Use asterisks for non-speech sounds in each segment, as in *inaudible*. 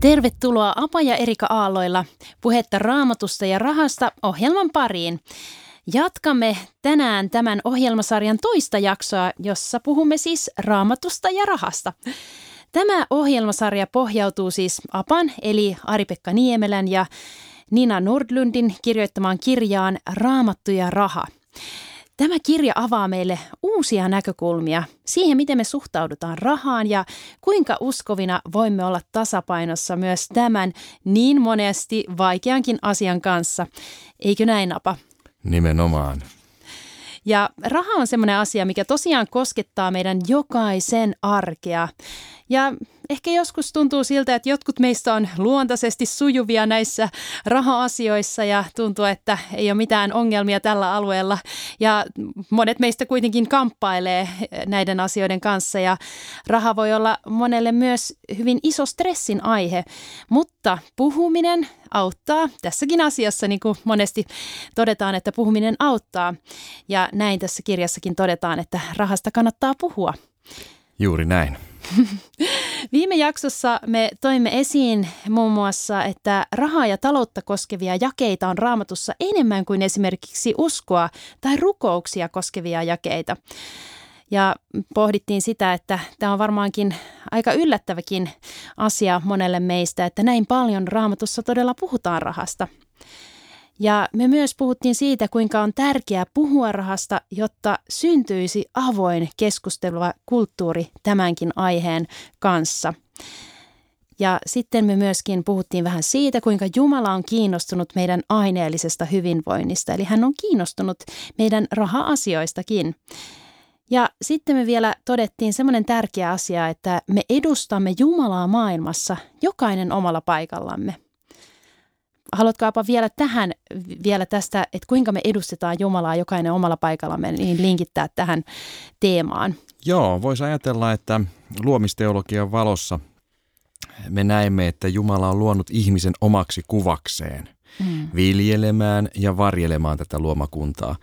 Tervetuloa Apa ja Erika Aalloilla puhetta raamatusta ja rahasta ohjelman pariin. Jatkamme tänään tämän ohjelmasarjan toista jaksoa, jossa puhumme siis raamatusta ja rahasta. Tämä ohjelmasarja pohjautuu siis Apan eli Ari-Pekka Niemelän ja Nina Nordlundin kirjoittamaan kirjaan Raamattu ja raha. Tämä kirja avaa meille uusia näkökulmia siihen, miten me suhtaudutaan rahaan ja kuinka uskovina voimme olla tasapainossa myös tämän niin monesti vaikeankin asian kanssa. Eikö näin, Napa? Nimenomaan. Ja raha on semmoinen asia, mikä tosiaan koskettaa meidän jokaisen arkea. Ja ehkä joskus tuntuu siltä, että jotkut meistä on luontaisesti sujuvia näissä raha-asioissa ja tuntuu, että ei ole mitään ongelmia tällä alueella. Ja monet meistä kuitenkin kamppailee näiden asioiden kanssa ja raha voi olla monelle myös hyvin iso stressin aihe. Mutta puhuminen auttaa tässäkin asiassa, niin kuin monesti todetaan, että puhuminen auttaa. Ja näin tässä kirjassakin todetaan, että rahasta kannattaa puhua. Juuri näin. *laughs* Viime jaksossa me toimme esiin muun muassa, että rahaa ja taloutta koskevia jakeita on raamatussa enemmän kuin esimerkiksi uskoa tai rukouksia koskevia jakeita. Ja pohdittiin sitä, että tämä on varmaankin aika yllättäväkin asia monelle meistä, että näin paljon raamatussa todella puhutaan rahasta – ja me myös puhuttiin siitä, kuinka on tärkeää puhua rahasta, jotta syntyisi avoin keskustelua kulttuuri tämänkin aiheen kanssa. Ja sitten me myöskin puhuttiin vähän siitä, kuinka Jumala on kiinnostunut meidän aineellisesta hyvinvoinnista. Eli hän on kiinnostunut meidän raha-asioistakin. Ja sitten me vielä todettiin semmoinen tärkeä asia, että me edustamme Jumalaa maailmassa jokainen omalla paikallamme. Haluatko Apa vielä tähän, vielä tästä, että kuinka me edustetaan Jumalaa jokainen omalla paikallamme, niin linkittää tähän teemaan? Joo, voisi ajatella, että luomisteologian valossa me näemme, että Jumala on luonut ihmisen omaksi kuvakseen mm. viljelemään ja varjelemaan tätä luomakuntaa.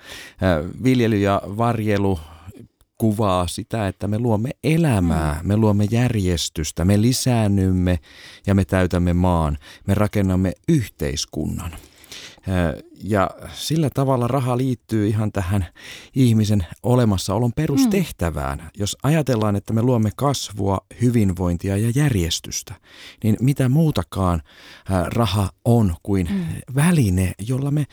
Viljely ja varjelu kuvaa sitä, että me luomme elämää, mm. me luomme järjestystä, me lisäännymme ja me täytämme maan, me rakennamme yhteiskunnan. Ja sillä tavalla raha liittyy ihan tähän ihmisen olemassaolon perustehtävään. Mm. Jos ajatellaan, että me luomme kasvua, hyvinvointia ja järjestystä, niin mitä muutakaan raha on kuin mm. väline, jolla me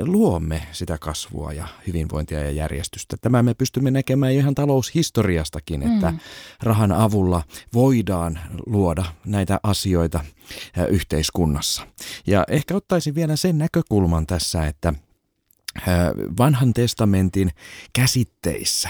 luomme sitä kasvua ja hyvinvointia ja järjestystä. Tämä me pystymme näkemään ihan taloushistoriastakin, että mm. rahan avulla voidaan luoda näitä asioita yhteiskunnassa. Ja ehkä ottaisin vielä sen näkökulman tässä, että vanhan testamentin käsitteissä,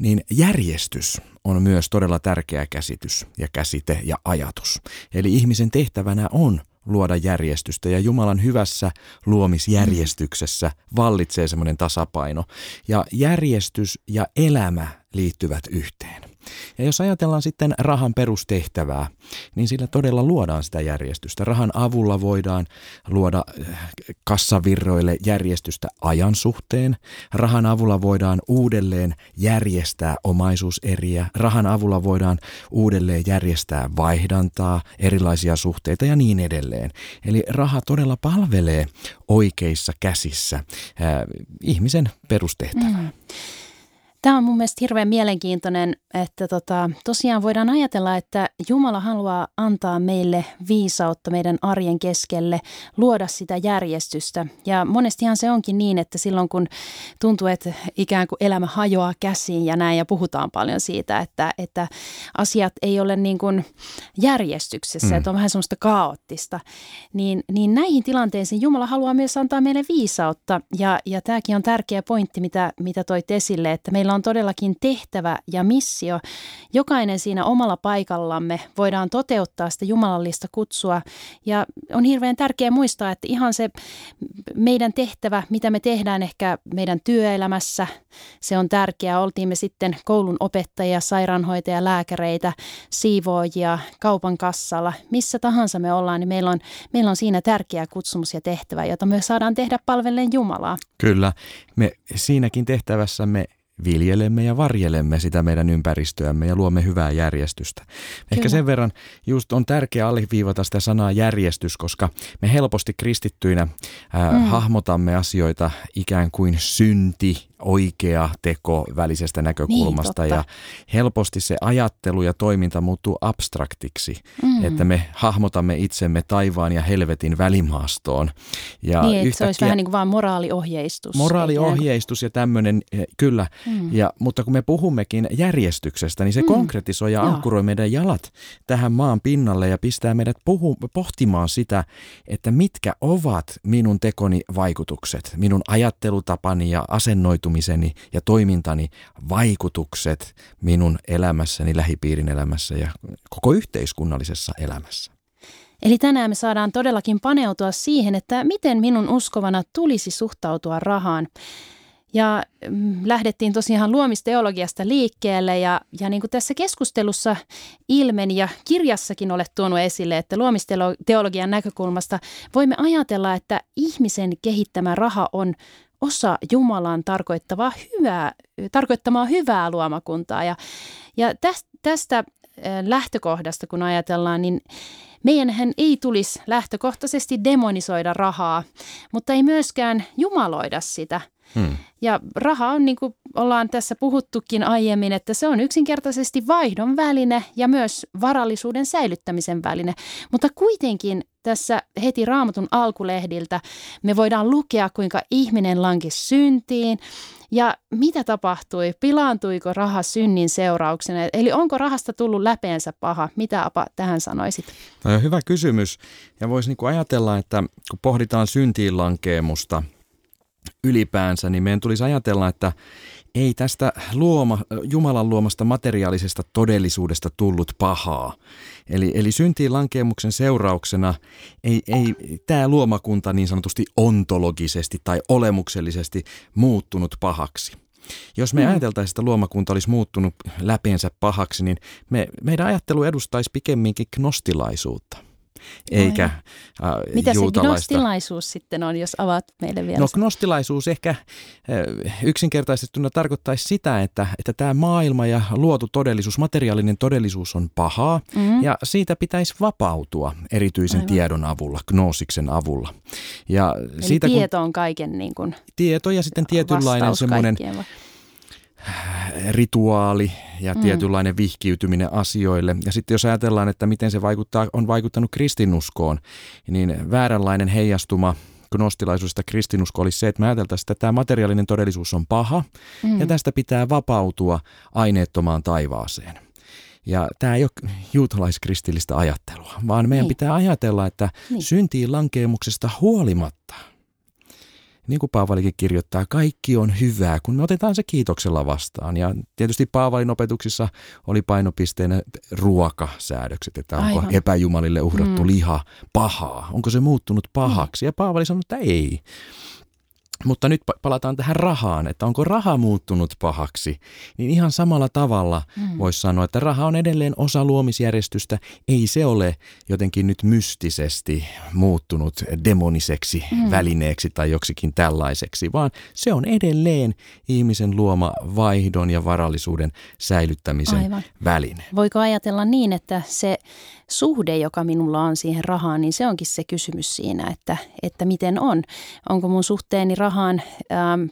niin järjestys on myös todella tärkeä käsitys ja käsite ja ajatus. Eli ihmisen tehtävänä on luoda järjestystä ja Jumalan hyvässä luomisjärjestyksessä vallitsee semmoinen tasapaino. Ja järjestys ja elämä liittyvät yhteen. Ja jos ajatellaan sitten rahan perustehtävää, niin sillä todella luodaan sitä järjestystä. Rahan avulla voidaan luoda eh, kassavirroille järjestystä ajan suhteen. Rahan avulla voidaan uudelleen järjestää omaisuuseriä. Rahan avulla voidaan uudelleen järjestää vaihdantaa, erilaisia suhteita ja niin edelleen. Eli raha todella palvelee oikeissa käsissä äh, ihmisen perustehtävää. Mm. Tämä on mun mielestä hirveän mielenkiintoinen, että tota, tosiaan voidaan ajatella, että Jumala haluaa antaa meille viisautta meidän arjen keskelle, luoda sitä järjestystä. Ja monestihan se onkin niin, että silloin kun tuntuu, että ikään kuin elämä hajoaa käsiin ja näin, ja puhutaan paljon siitä, että, että asiat ei ole niin kuin järjestyksessä, mm. että on vähän semmoista kaoottista, niin, niin näihin tilanteisiin Jumala haluaa myös antaa meille viisautta. Ja, ja tämäkin on tärkeä pointti, mitä, mitä toit esille, että meillä meillä on todellakin tehtävä ja missio. Jokainen siinä omalla paikallamme voidaan toteuttaa sitä jumalallista kutsua ja on hirveän tärkeää muistaa, että ihan se meidän tehtävä, mitä me tehdään ehkä meidän työelämässä, se on tärkeää. Oltiin me sitten koulun opettajia, sairaanhoitajia, lääkäreitä, siivoojia, kaupan kassalla, missä tahansa me ollaan, niin meillä on, meillä on siinä tärkeä kutsumus ja tehtävä, jota me saadaan tehdä palvellen Jumalaa. Kyllä, me siinäkin tehtävässä me viljelemme ja varjelemme sitä meidän ympäristöämme ja luomme hyvää järjestystä. Ehkä Kyllä. sen verran just on tärkeää aliviivata sitä sanaa järjestys, koska me helposti kristittyinä ää, mm. hahmotamme asioita ikään kuin synti, oikea teko välisestä näkökulmasta niin, ja helposti se ajattelu ja toiminta muuttuu abstraktiksi, mm. että me hahmotamme itsemme taivaan ja helvetin välimaastoon. Ja niin, että se olisi vähän niin kuin vaan moraaliohjeistus. Moraaliohjeistus ja tämmöinen, eh, kyllä, mm. ja, mutta kun me puhummekin järjestyksestä, niin se mm. konkretisoi ja ankkuroi meidän jalat tähän maan pinnalle ja pistää meidät puhu, pohtimaan sitä, että mitkä ovat minun tekoni vaikutukset, minun ajattelutapani ja asennoitumiseni ja toimintani vaikutukset minun elämässäni, lähipiirin elämässä ja koko yhteiskunnallisessa elämässä. Eli tänään me saadaan todellakin paneutua siihen, että miten minun uskovana tulisi suhtautua rahaan. Ja mm, lähdettiin tosiaan luomisteologiasta liikkeelle ja, ja niin kuin tässä keskustelussa ilmeni ja kirjassakin olet tuonut esille, että luomisteologian näkökulmasta voimme ajatella, että ihmisen kehittämä raha on osa Jumalan tarkoittavaa hyvää, tarkoittamaa hyvää luomakuntaa. Ja, ja tästä, tästä lähtökohdasta, kun ajatellaan, niin meidänhän ei tulisi lähtökohtaisesti demonisoida rahaa, mutta ei myöskään jumaloida sitä. Hmm. Ja raha on, niin kuin ollaan tässä puhuttukin aiemmin, että se on yksinkertaisesti vaihdon väline ja myös varallisuuden säilyttämisen väline. Mutta kuitenkin tässä heti raamatun alkulehdiltä me voidaan lukea, kuinka ihminen lanki syntiin ja mitä tapahtui? Pilaantuiko raha synnin seurauksena? Eli onko rahasta tullut läpeensä paha? Mitä Apa tähän sanoisit? On hyvä kysymys. Ja voisi niin ajatella, että kun pohditaan syntiin lankeemusta ylipäänsä, niin meidän tulisi ajatella, että ei tästä luoma, Jumalan luomasta materiaalisesta todellisuudesta tullut pahaa. Eli, eli syntiin lankeemuksen seurauksena ei, ei tämä luomakunta niin sanotusti ontologisesti tai olemuksellisesti muuttunut pahaksi. Jos me mm. ajateltaisiin, että luomakunta olisi muuttunut läpeensä pahaksi, niin me, meidän ajattelu edustaisi pikemminkin gnostilaisuutta – eikä äh, Mitä se gnostilaisuus sitten on, jos avaat meille vielä? No gnostilaisuus ehkä äh, yksinkertaistettuna tarkoittaisi sitä, että, että tämä maailma ja luotu todellisuus, materiaalinen todellisuus on pahaa mm-hmm. ja siitä pitäisi vapautua erityisen Aivan. tiedon avulla, gnosiksen avulla. Ja Eli siitä, tieto on kaiken niin kuin Tieto ja sitten tietynlainen semmoinen rituaali ja mm. tietynlainen vihkiytyminen asioille. Ja sitten jos ajatellaan, että miten se vaikuttaa, on vaikuttanut kristinuskoon, niin vääränlainen heijastuma gnostilaisuudesta kristinusko olisi se, että me ajateltaisiin, että tämä materiaalinen todellisuus on paha mm. ja tästä pitää vapautua aineettomaan taivaaseen. Ja tämä ei ole juutalaiskristillistä ajattelua, vaan meidän niin. pitää ajatella, että niin. syntiin lankeemuksesta huolimatta – niin kuin Paavalikin kirjoittaa, kaikki on hyvää, kun me otetaan se kiitoksella vastaan. Ja tietysti Paavalin opetuksissa oli painopisteenä ruokasäädökset, että onko Aivan. epäjumalille uhrattu mm. liha pahaa, onko se muuttunut pahaksi. Ja Paavali sanoi, että ei. Mutta nyt palataan tähän rahaan, että onko raha muuttunut pahaksi, niin ihan samalla tavalla mm. voisi sanoa, että raha on edelleen osa luomisjärjestystä. Ei se ole jotenkin nyt mystisesti muuttunut demoniseksi mm. välineeksi tai joksikin tällaiseksi, vaan se on edelleen ihmisen luoma vaihdon ja varallisuuden säilyttämisen Aivan. väline. Voiko ajatella niin, että se suhde, joka minulla on siihen rahaan, niin se onkin se kysymys siinä, että, että miten on. Onko mun suhteeni rahaan ähm,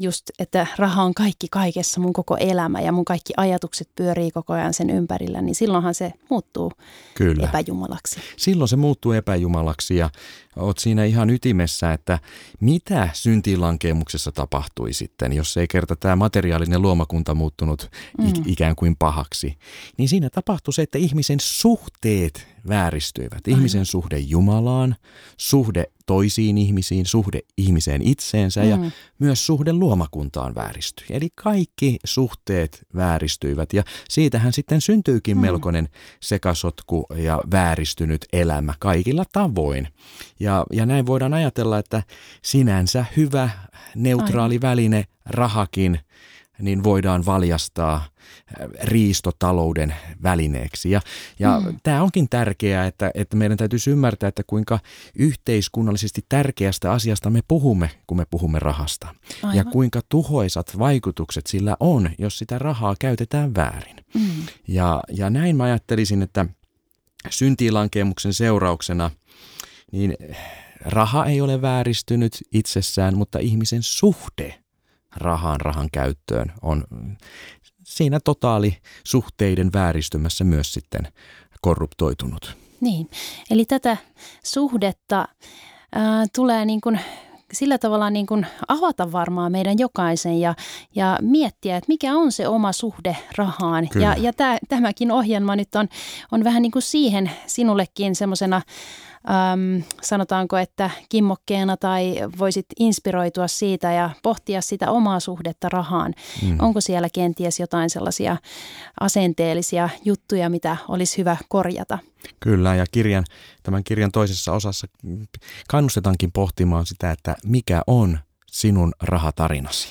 just, että raha on kaikki kaikessa, mun koko elämä ja mun kaikki ajatukset pyörii koko ajan sen ympärillä, niin silloinhan se muuttuu Kyllä. epäjumalaksi. Silloin se muuttuu epäjumalaksi ja oot siinä ihan ytimessä, että mitä syntiinlankeemuksessa tapahtui sitten, jos ei kerta tämä materiaalinen luomakunta muuttunut mm. ikään kuin pahaksi. Niin siinä tapahtui se, että ihmisen suhteet vääristyivät. Ihmisen suhde Jumalaan, suhde toisiin ihmisiin, suhde ihmiseen itseensä mm. ja myös suhde luomakuntaan vääristyi. Eli kaikki suhteet vääristyivät ja siitähän sitten syntyykin mm. melkoinen sekasotku ja vääristynyt elämä kaikilla tavoin. Ja, ja näin voidaan ajatella, että sinänsä hyvä neutraali Aivan. väline, rahakin, niin voidaan valjastaa äh, riistotalouden välineeksi. Ja, ja mm. tämä onkin tärkeää, että, että meidän täytyisi ymmärtää, että kuinka yhteiskunnallisesti tärkeästä asiasta me puhumme, kun me puhumme rahasta. Aivan. Ja kuinka tuhoisat vaikutukset sillä on, jos sitä rahaa käytetään väärin. Mm. Ja, ja näin mä ajattelisin, että syntiilankemuksen seurauksena niin raha ei ole vääristynyt itsessään, mutta ihmisen suhde rahaan, rahan käyttöön on siinä totaali suhteiden vääristymässä myös sitten korruptoitunut. Niin, eli tätä suhdetta ää, tulee niin kuin sillä tavalla niin kuin avata varmaan meidän jokaisen ja, ja miettiä, että mikä on se oma suhde rahaan. Kyllä. Ja, ja tämä, tämäkin ohjelma nyt on, on vähän niin kuin siihen sinullekin semmoisena äm, sanotaanko, että kimmokkeena tai voisit inspiroitua siitä ja pohtia sitä omaa suhdetta rahaan. Mm. Onko siellä kenties jotain sellaisia asenteellisia juttuja, mitä olisi hyvä korjata? Kyllä, ja kirjan, tämän kirjan toisessa osassa kannustetaankin pohtimaan sitä, että mikä on sinun rahatarinasi.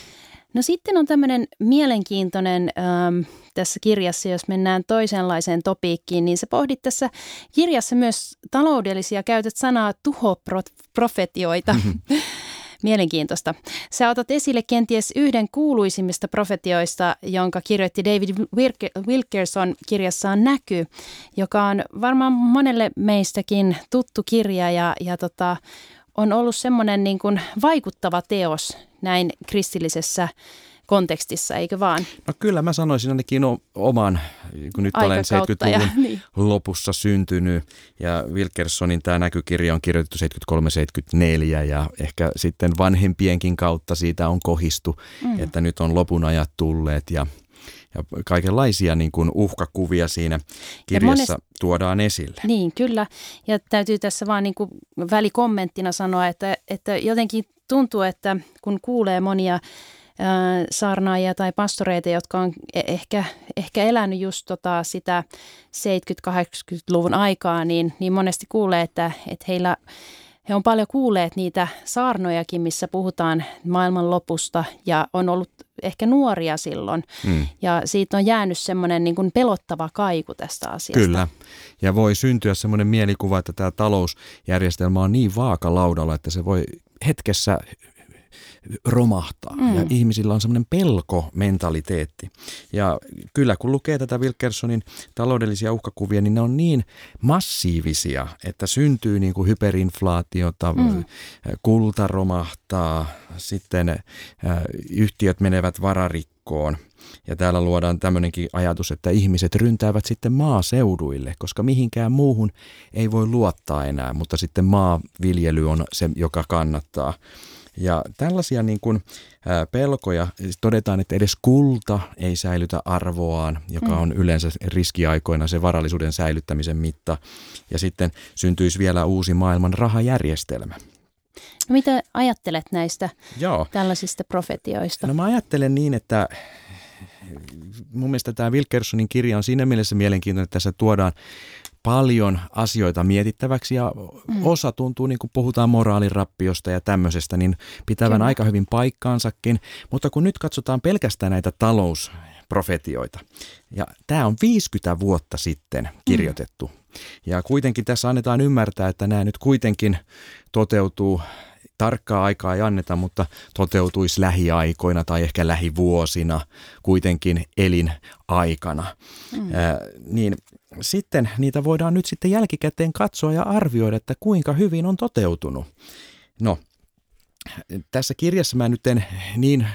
No sitten on tämmöinen mielenkiintoinen ähm, tässä kirjassa, jos mennään toisenlaiseen topiikkiin, niin se pohdit tässä kirjassa myös taloudellisia, käytät sanaa tuhoprofetioita. Mm-hmm. *laughs* Mielenkiintoista. Sä otat esille kenties yhden kuuluisimmista profetioista, jonka kirjoitti David Wilkerson kirjassaan Näky, joka on varmaan monelle meistäkin tuttu kirja ja, ja tota, on ollut semmoinen niin kuin vaikuttava teos näin kristillisessä kontekstissa, eikö vaan? No kyllä mä sanoisin ainakin oman, kun nyt olen 70-luvun ja, *laughs* niin. lopussa syntynyt ja Wilkersonin tämä näkykirja on kirjoitettu 73-74 ja ehkä sitten vanhempienkin kautta siitä on kohistu, mm. että nyt on lopun ajat tulleet ja ja kaikenlaisia niin kuin uhkakuvia siinä kirjassa monest... tuodaan esille. Niin, kyllä. Ja täytyy tässä vaan niin kuin välikommenttina sanoa, että, että jotenkin tuntuu, että kun kuulee monia saarnaajia tai pastoreita, jotka on e-, ehkä, ehkä elänyt just tota sitä 70-80-luvun aikaa, niin, niin monesti kuulee, että, että heillä he on paljon kuulleet niitä saarnojakin, missä puhutaan maailman lopusta ja on ollut ehkä nuoria silloin. Mm. Ja siitä on jäänyt semmoinen niin kuin pelottava kaiku tästä asiasta. Kyllä. Ja voi syntyä semmoinen mielikuva, että tämä talousjärjestelmä on niin vaakalaudalla, että se voi hetkessä romahtaa. Mm. Ja ihmisillä on semmoinen pelko-mentaliteetti. Ja kyllä kun lukee tätä Wilkersonin taloudellisia uhkakuvia, niin ne on niin massiivisia, että syntyy niin kuin hyperinflaatiota, mm. kulta romahtaa, sitten äh, yhtiöt menevät vararikkoon. Ja täällä luodaan tämmöinenkin ajatus, että ihmiset ryntäävät sitten maaseuduille, koska mihinkään muuhun ei voi luottaa enää, mutta sitten maanviljely on se, joka kannattaa. Ja tällaisia niin kuin, pelkoja, siis todetaan, että edes kulta ei säilytä arvoaan, joka mm. on yleensä riskiaikoina se varallisuuden säilyttämisen mitta. Ja sitten syntyisi vielä uusi maailman rahajärjestelmä. No mitä ajattelet näistä Joo. tällaisista profetioista? No mä ajattelen niin, että mun mielestä tämä Wilkersonin kirja on siinä mielessä mielenkiintoinen, että tässä tuodaan paljon asioita mietittäväksi ja mm. osa tuntuu, niin kuin puhutaan moraalirappiosta ja tämmöisestä, niin pitävän Kyllä. aika hyvin paikkaansakin. Mutta kun nyt katsotaan pelkästään näitä talousprofetioita, ja tämä on 50 vuotta sitten mm. kirjoitettu, mm. ja kuitenkin tässä annetaan ymmärtää, että nämä nyt kuitenkin toteutuu tarkkaa aikaa ei anneta, mutta toteutuisi lähiaikoina tai ehkä lähivuosina kuitenkin elinaikana. Mm. Ää, niin sitten niitä voidaan nyt sitten jälkikäteen katsoa ja arvioida, että kuinka hyvin on toteutunut. No, tässä kirjassa mä nyt en niin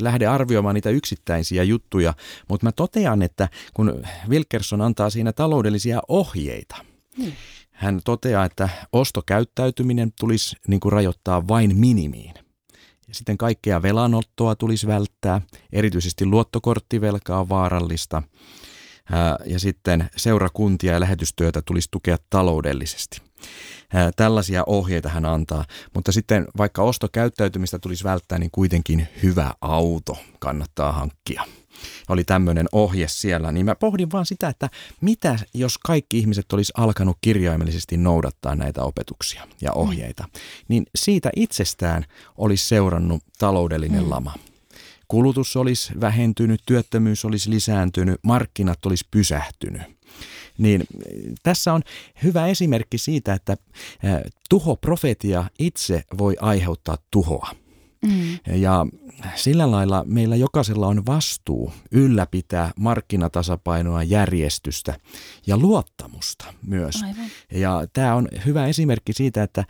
lähde arvioimaan niitä yksittäisiä juttuja, mutta mä totean, että kun Wilkerson antaa siinä taloudellisia ohjeita, hmm. hän toteaa, että ostokäyttäytyminen tulisi niin kuin rajoittaa vain minimiin. Ja sitten kaikkea velanottoa tulisi välttää, erityisesti luottokorttivelkaa on vaarallista – ja sitten seurakuntia ja lähetystyötä tulisi tukea taloudellisesti. Tällaisia ohjeita hän antaa, mutta sitten vaikka ostokäyttäytymistä tulisi välttää, niin kuitenkin hyvä auto kannattaa hankkia. Oli tämmöinen ohje siellä, niin mä pohdin vaan sitä, että mitä jos kaikki ihmiset olisi alkanut kirjaimellisesti noudattaa näitä opetuksia ja ohjeita, niin siitä itsestään olisi seurannut taloudellinen mm. lama kulutus olisi vähentynyt, työttömyys olisi lisääntynyt, markkinat olisi pysähtynyt. Niin tässä on hyvä esimerkki siitä, että tuhoprofetia itse voi aiheuttaa tuhoa. Mm. Ja sillä lailla meillä jokaisella on vastuu ylläpitää markkinatasapainoa, järjestystä ja luottamusta myös. Aivan. Ja tämä on hyvä esimerkki siitä, että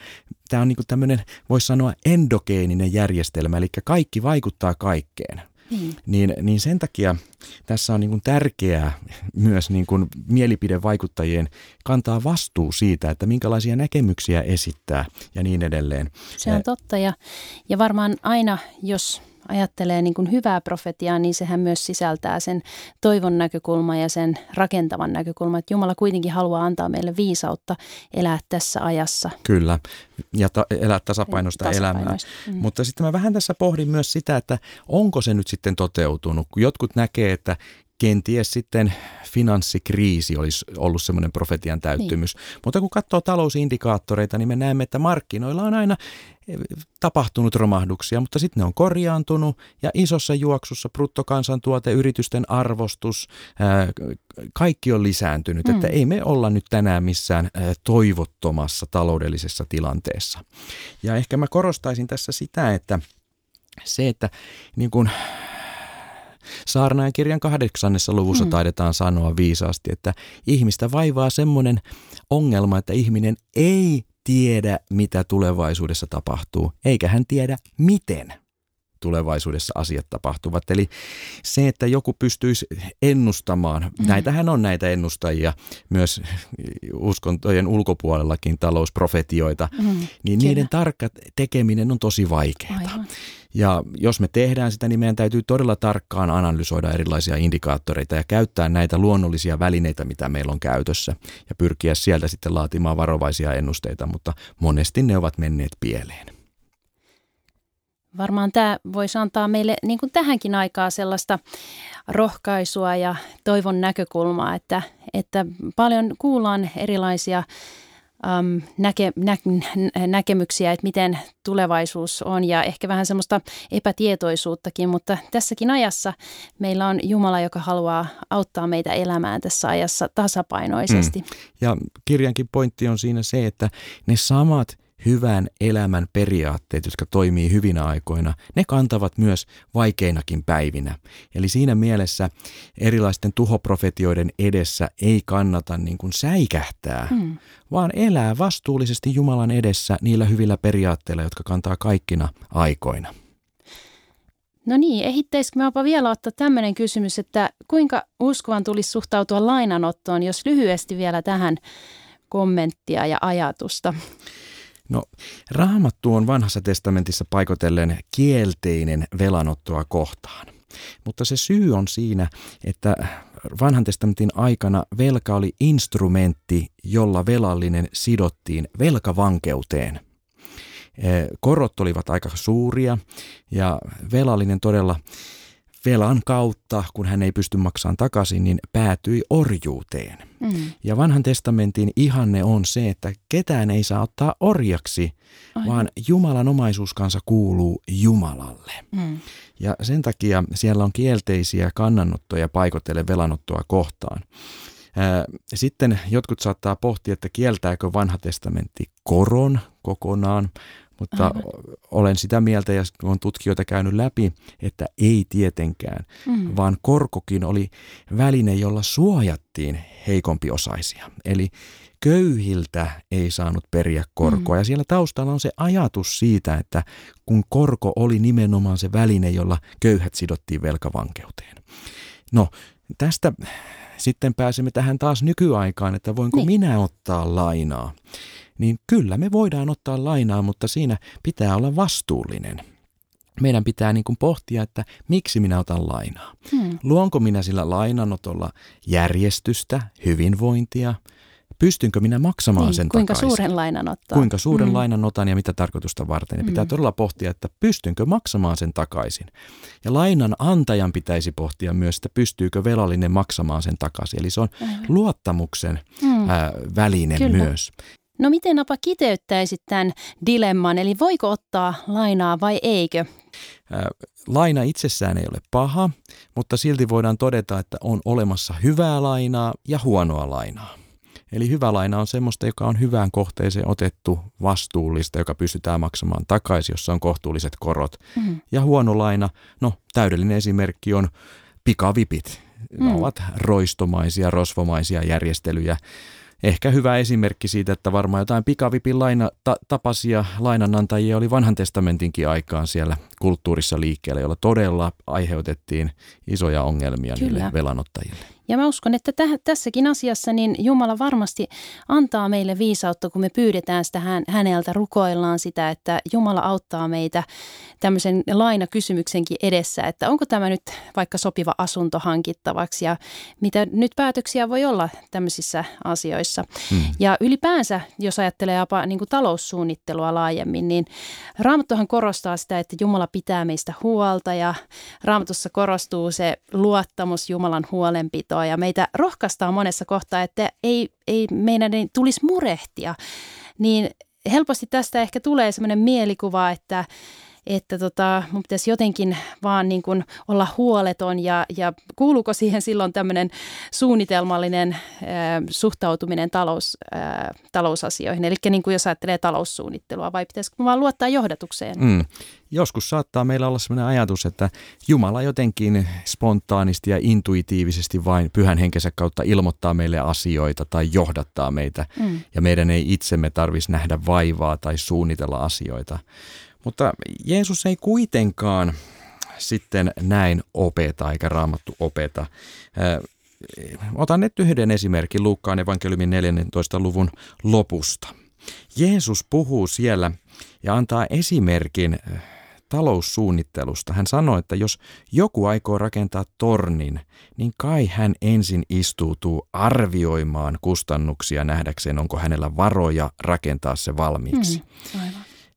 tämä on niin tämmöinen, voisi sanoa, endogeeninen järjestelmä, eli kaikki vaikuttaa kaikkeen. Niin. Niin, niin sen takia tässä on niin kuin tärkeää myös niin kuin mielipidevaikuttajien kantaa vastuu siitä, että minkälaisia näkemyksiä esittää ja niin edelleen. Se on totta ja, ja varmaan aina, jos ajattelee niin kuin hyvää profetiaa, niin sehän myös sisältää sen toivon näkökulman ja sen rakentavan näkökulman, että Jumala kuitenkin haluaa antaa meille viisautta elää tässä ajassa. Kyllä, ja ta- elää tasapainoista, tasapainoista. elämää. Mm. Mutta sitten mä vähän tässä pohdin myös sitä, että onko se nyt sitten toteutunut, kun jotkut näkee, että kenties sitten finanssikriisi olisi ollut semmoinen profetian täyttymys. Niin. Mutta kun katsoo talousindikaattoreita, niin me näemme, että markkinoilla on aina eh, tapahtunut romahduksia, mutta sitten ne on korjaantunut ja isossa juoksussa bruttokansantuote, yritysten arvostus, kaikki on lisääntynyt, mm. että ei me olla nyt tänään missään toivottomassa taloudellisessa tilanteessa. Ja ehkä mä korostaisin tässä sitä, että se, että niin kun Saarnaajan kirjan kahdeksannessa luvussa mm. taidetaan sanoa viisaasti, että ihmistä vaivaa semmoinen ongelma, että ihminen ei tiedä, mitä tulevaisuudessa tapahtuu, eikä hän tiedä, miten tulevaisuudessa asiat tapahtuvat. Eli se, että joku pystyisi ennustamaan, mm. näitähän on näitä ennustajia myös uskontojen ulkopuolellakin talousprofetioita, mm. niin Kyllä. niiden tarkka tekeminen on tosi vaikeaa. Aivan. Ja jos me tehdään sitä, niin meidän täytyy todella tarkkaan analysoida erilaisia indikaattoreita ja käyttää näitä luonnollisia välineitä, mitä meillä on käytössä ja pyrkiä sieltä sitten laatimaan varovaisia ennusteita, mutta monesti ne ovat menneet pieleen. Varmaan tämä voisi antaa meille niin kuin tähänkin aikaa sellaista rohkaisua ja toivon näkökulmaa, että, että paljon kuullaan erilaisia äm, näke, nä, näkemyksiä, että miten tulevaisuus on ja ehkä vähän semmoista epätietoisuuttakin, mutta tässäkin ajassa meillä on Jumala, joka haluaa auttaa meitä elämään tässä ajassa tasapainoisesti. Mm. Ja kirjankin pointti on siinä se, että ne samat hyvän elämän periaatteet, jotka toimii hyvinä aikoina, ne kantavat myös vaikeinakin päivinä. Eli siinä mielessä erilaisten tuhoprofetioiden edessä ei kannata niin kuin säikähtää, hmm. vaan elää vastuullisesti Jumalan edessä niillä hyvillä periaatteilla, jotka kantaa kaikkina aikoina. No niin, ehittäisikö me vielä ottaa tämmöinen kysymys, että kuinka uskovan tulisi suhtautua lainanottoon, jos lyhyesti vielä tähän kommenttia ja ajatusta? No, raamattu on vanhassa testamentissa paikotellen kielteinen velanottoa kohtaan. Mutta se syy on siinä, että vanhan testamentin aikana velka oli instrumentti, jolla velallinen sidottiin velkavankeuteen. Korot olivat aika suuria ja velallinen todella velan kautta, kun hän ei pysty maksamaan takaisin, niin päätyi orjuuteen. Mm. Ja vanhan testamentin ihanne on se, että ketään ei saa ottaa orjaksi, Aivan. vaan Jumalan omaisuuskansa kuuluu Jumalalle. Mm. Ja sen takia siellä on kielteisiä kannanottoja paikotelle velanottoa kohtaan. Sitten jotkut saattaa pohtia, että kieltääkö vanha testamentti koron kokonaan mutta Aivan. olen sitä mieltä ja olen tutkijoita käynyt läpi, että ei tietenkään, mm. vaan korkokin oli väline, jolla suojattiin heikompiosaisia. Eli köyhiltä ei saanut periä korkoa. Mm. Ja siellä taustalla on se ajatus siitä, että kun korko oli nimenomaan se väline, jolla köyhät sidottiin velkavankeuteen. No, tästä sitten pääsemme tähän taas nykyaikaan, että voinko niin. minä ottaa lainaa niin kyllä me voidaan ottaa lainaa, mutta siinä pitää olla vastuullinen. Meidän pitää niin kuin pohtia, että miksi minä otan lainaa. Hmm. Luonko minä sillä lainanotolla järjestystä, hyvinvointia, pystynkö minä maksamaan niin, sen kuinka takaisin. suuren lainan ottaa. Kuinka suuren mm. lainan otan ja mitä tarkoitusta varten. Ja pitää mm. todella pohtia, että pystynkö maksamaan sen takaisin. Ja lainan antajan pitäisi pohtia myös, että pystyykö velallinen maksamaan sen takaisin. Eli se on Aivan. luottamuksen mm. ää, väline Kyllä. myös. No miten Napa kiteyttäisit tämän dilemman, eli voiko ottaa lainaa vai eikö? Laina itsessään ei ole paha, mutta silti voidaan todeta, että on olemassa hyvää lainaa ja huonoa lainaa. Eli hyvä laina on semmoista, joka on hyvään kohteeseen otettu, vastuullista, joka pystytään maksamaan takaisin, jossa on kohtuulliset korot. Mm. Ja huono laina, no täydellinen esimerkki on pikavipit. Ne mm. ovat roistomaisia, rosvomaisia järjestelyjä, Ehkä hyvä esimerkki siitä, että varmaan jotain pikavipin laina, ta, tapaisia lainanantajia oli vanhan testamentinkin aikaan siellä kulttuurissa liikkeellä, jolla todella aiheutettiin isoja ongelmia Kyllä. niille velanottajille. Ja mä uskon, että täh, tässäkin asiassa niin Jumala varmasti antaa meille viisautta, kun me pyydetään sitä hän, häneltä, rukoillaan sitä, että Jumala auttaa meitä tämmöisen lainakysymyksenkin edessä, että onko tämä nyt vaikka sopiva asunto hankittavaksi ja mitä nyt päätöksiä voi olla tämmöisissä asioissa. Hmm. Ja ylipäänsä, jos ajattelee jopa niin kuin taloussuunnittelua laajemmin, niin Raamattuhan korostaa sitä, että Jumala pitää meistä huolta ja Raamatussa korostuu se luottamus Jumalan huolenpitoa ja meitä rohkaistaan monessa kohtaa, että ei, ei meidän ei tulisi murehtia. Niin helposti tästä ehkä tulee sellainen mielikuva, että että tota, mun pitäisi jotenkin vaan niin kuin olla huoleton ja, ja kuuluuko siihen silloin tämmöinen suunnitelmallinen äh, suhtautuminen talous, äh, talousasioihin, eli niin kuin jos ajattelee taloussuunnittelua vai pitäisikö vaan luottaa johdatukseen? Mm. Joskus saattaa meillä olla sellainen ajatus, että Jumala jotenkin spontaanisti ja intuitiivisesti vain pyhän henkensä kautta ilmoittaa meille asioita tai johdattaa meitä mm. ja meidän ei itsemme tarvitsisi nähdä vaivaa tai suunnitella asioita. Mutta Jeesus ei kuitenkaan sitten näin opeta eikä raamattu opeta. Otan nyt yhden esimerkin Luukkaan evankeliumin 14. luvun lopusta. Jeesus puhuu siellä ja antaa esimerkin taloussuunnittelusta. Hän sanoi, että jos joku aikoo rakentaa tornin, niin kai hän ensin istuutuu arvioimaan kustannuksia nähdäkseen, onko hänellä varoja rakentaa se valmiiksi. Hmm,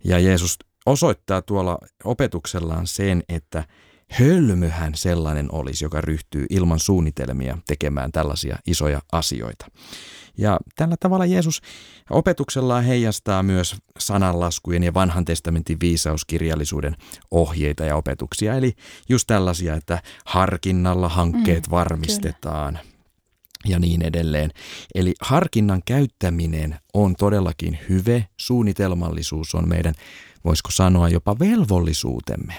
Ja Jeesus osoittaa tuolla opetuksellaan sen, että hölmöhän sellainen olisi, joka ryhtyy ilman suunnitelmia tekemään tällaisia isoja asioita. Ja tällä tavalla Jeesus opetuksellaan heijastaa myös sananlaskujen ja vanhan testamentin viisauskirjallisuuden ohjeita ja opetuksia. Eli just tällaisia, että harkinnalla hankkeet mm, varmistetaan. Kyllä ja niin edelleen. Eli harkinnan käyttäminen on todellakin hyve, suunnitelmallisuus on meidän voisiko sanoa jopa velvollisuutemme.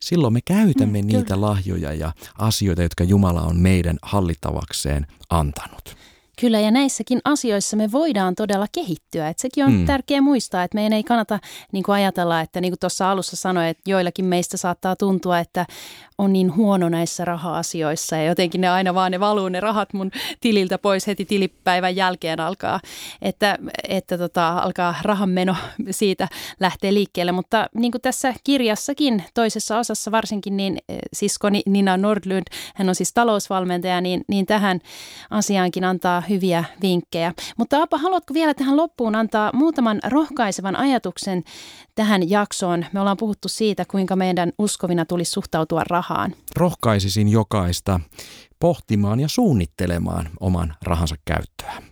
Silloin me käytämme mm, niitä lahjoja ja asioita, jotka Jumala on meidän hallittavakseen antanut. Kyllä, ja näissäkin asioissa me voidaan todella kehittyä. Et sekin on mm. tärkeää muistaa, että meidän ei kannata niin kuin ajatella, että niin kuin tuossa alussa sanoin, että joillakin meistä saattaa tuntua, että on niin huono näissä raha-asioissa ja jotenkin ne aina vaan ne valuu ne rahat mun tililtä pois heti tilipäivän jälkeen alkaa, että, että tota, alkaa rahanmeno siitä lähtee liikkeelle. Mutta niin kuin tässä kirjassakin toisessa osassa varsinkin, niin eh, siskoni Nina Nordlund, hän on siis talousvalmentaja, niin, niin tähän asiaankin antaa hyviä vinkkejä. Mutta Apa, haluatko vielä tähän loppuun antaa muutaman rohkaisevan ajatuksen tähän jaksoon? Me ollaan puhuttu siitä, kuinka meidän uskovina tulisi suhtautua rahaan. Rohkaisisin jokaista pohtimaan ja suunnittelemaan oman rahansa käyttöä.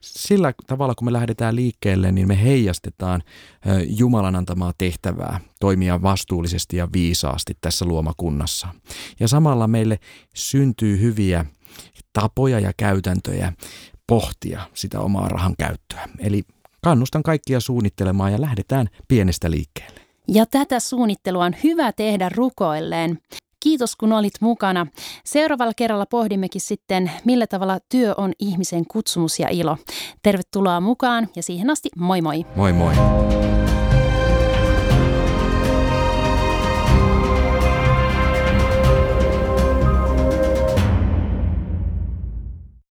Sillä tavalla, kun me lähdetään liikkeelle, niin me heijastetaan Jumalan antamaa tehtävää toimia vastuullisesti ja viisaasti tässä luomakunnassa. Ja samalla meille syntyy hyviä tapoja ja käytäntöjä pohtia sitä omaa rahan käyttöä. Eli kannustan kaikkia suunnittelemaan ja lähdetään pienestä liikkeelle. Ja tätä suunnittelua on hyvä tehdä rukoilleen. Kiitos kun olit mukana. Seuraavalla kerralla pohdimmekin sitten, millä tavalla työ on ihmisen kutsumus ja ilo. Tervetuloa mukaan ja siihen asti moi moi. Moi moi.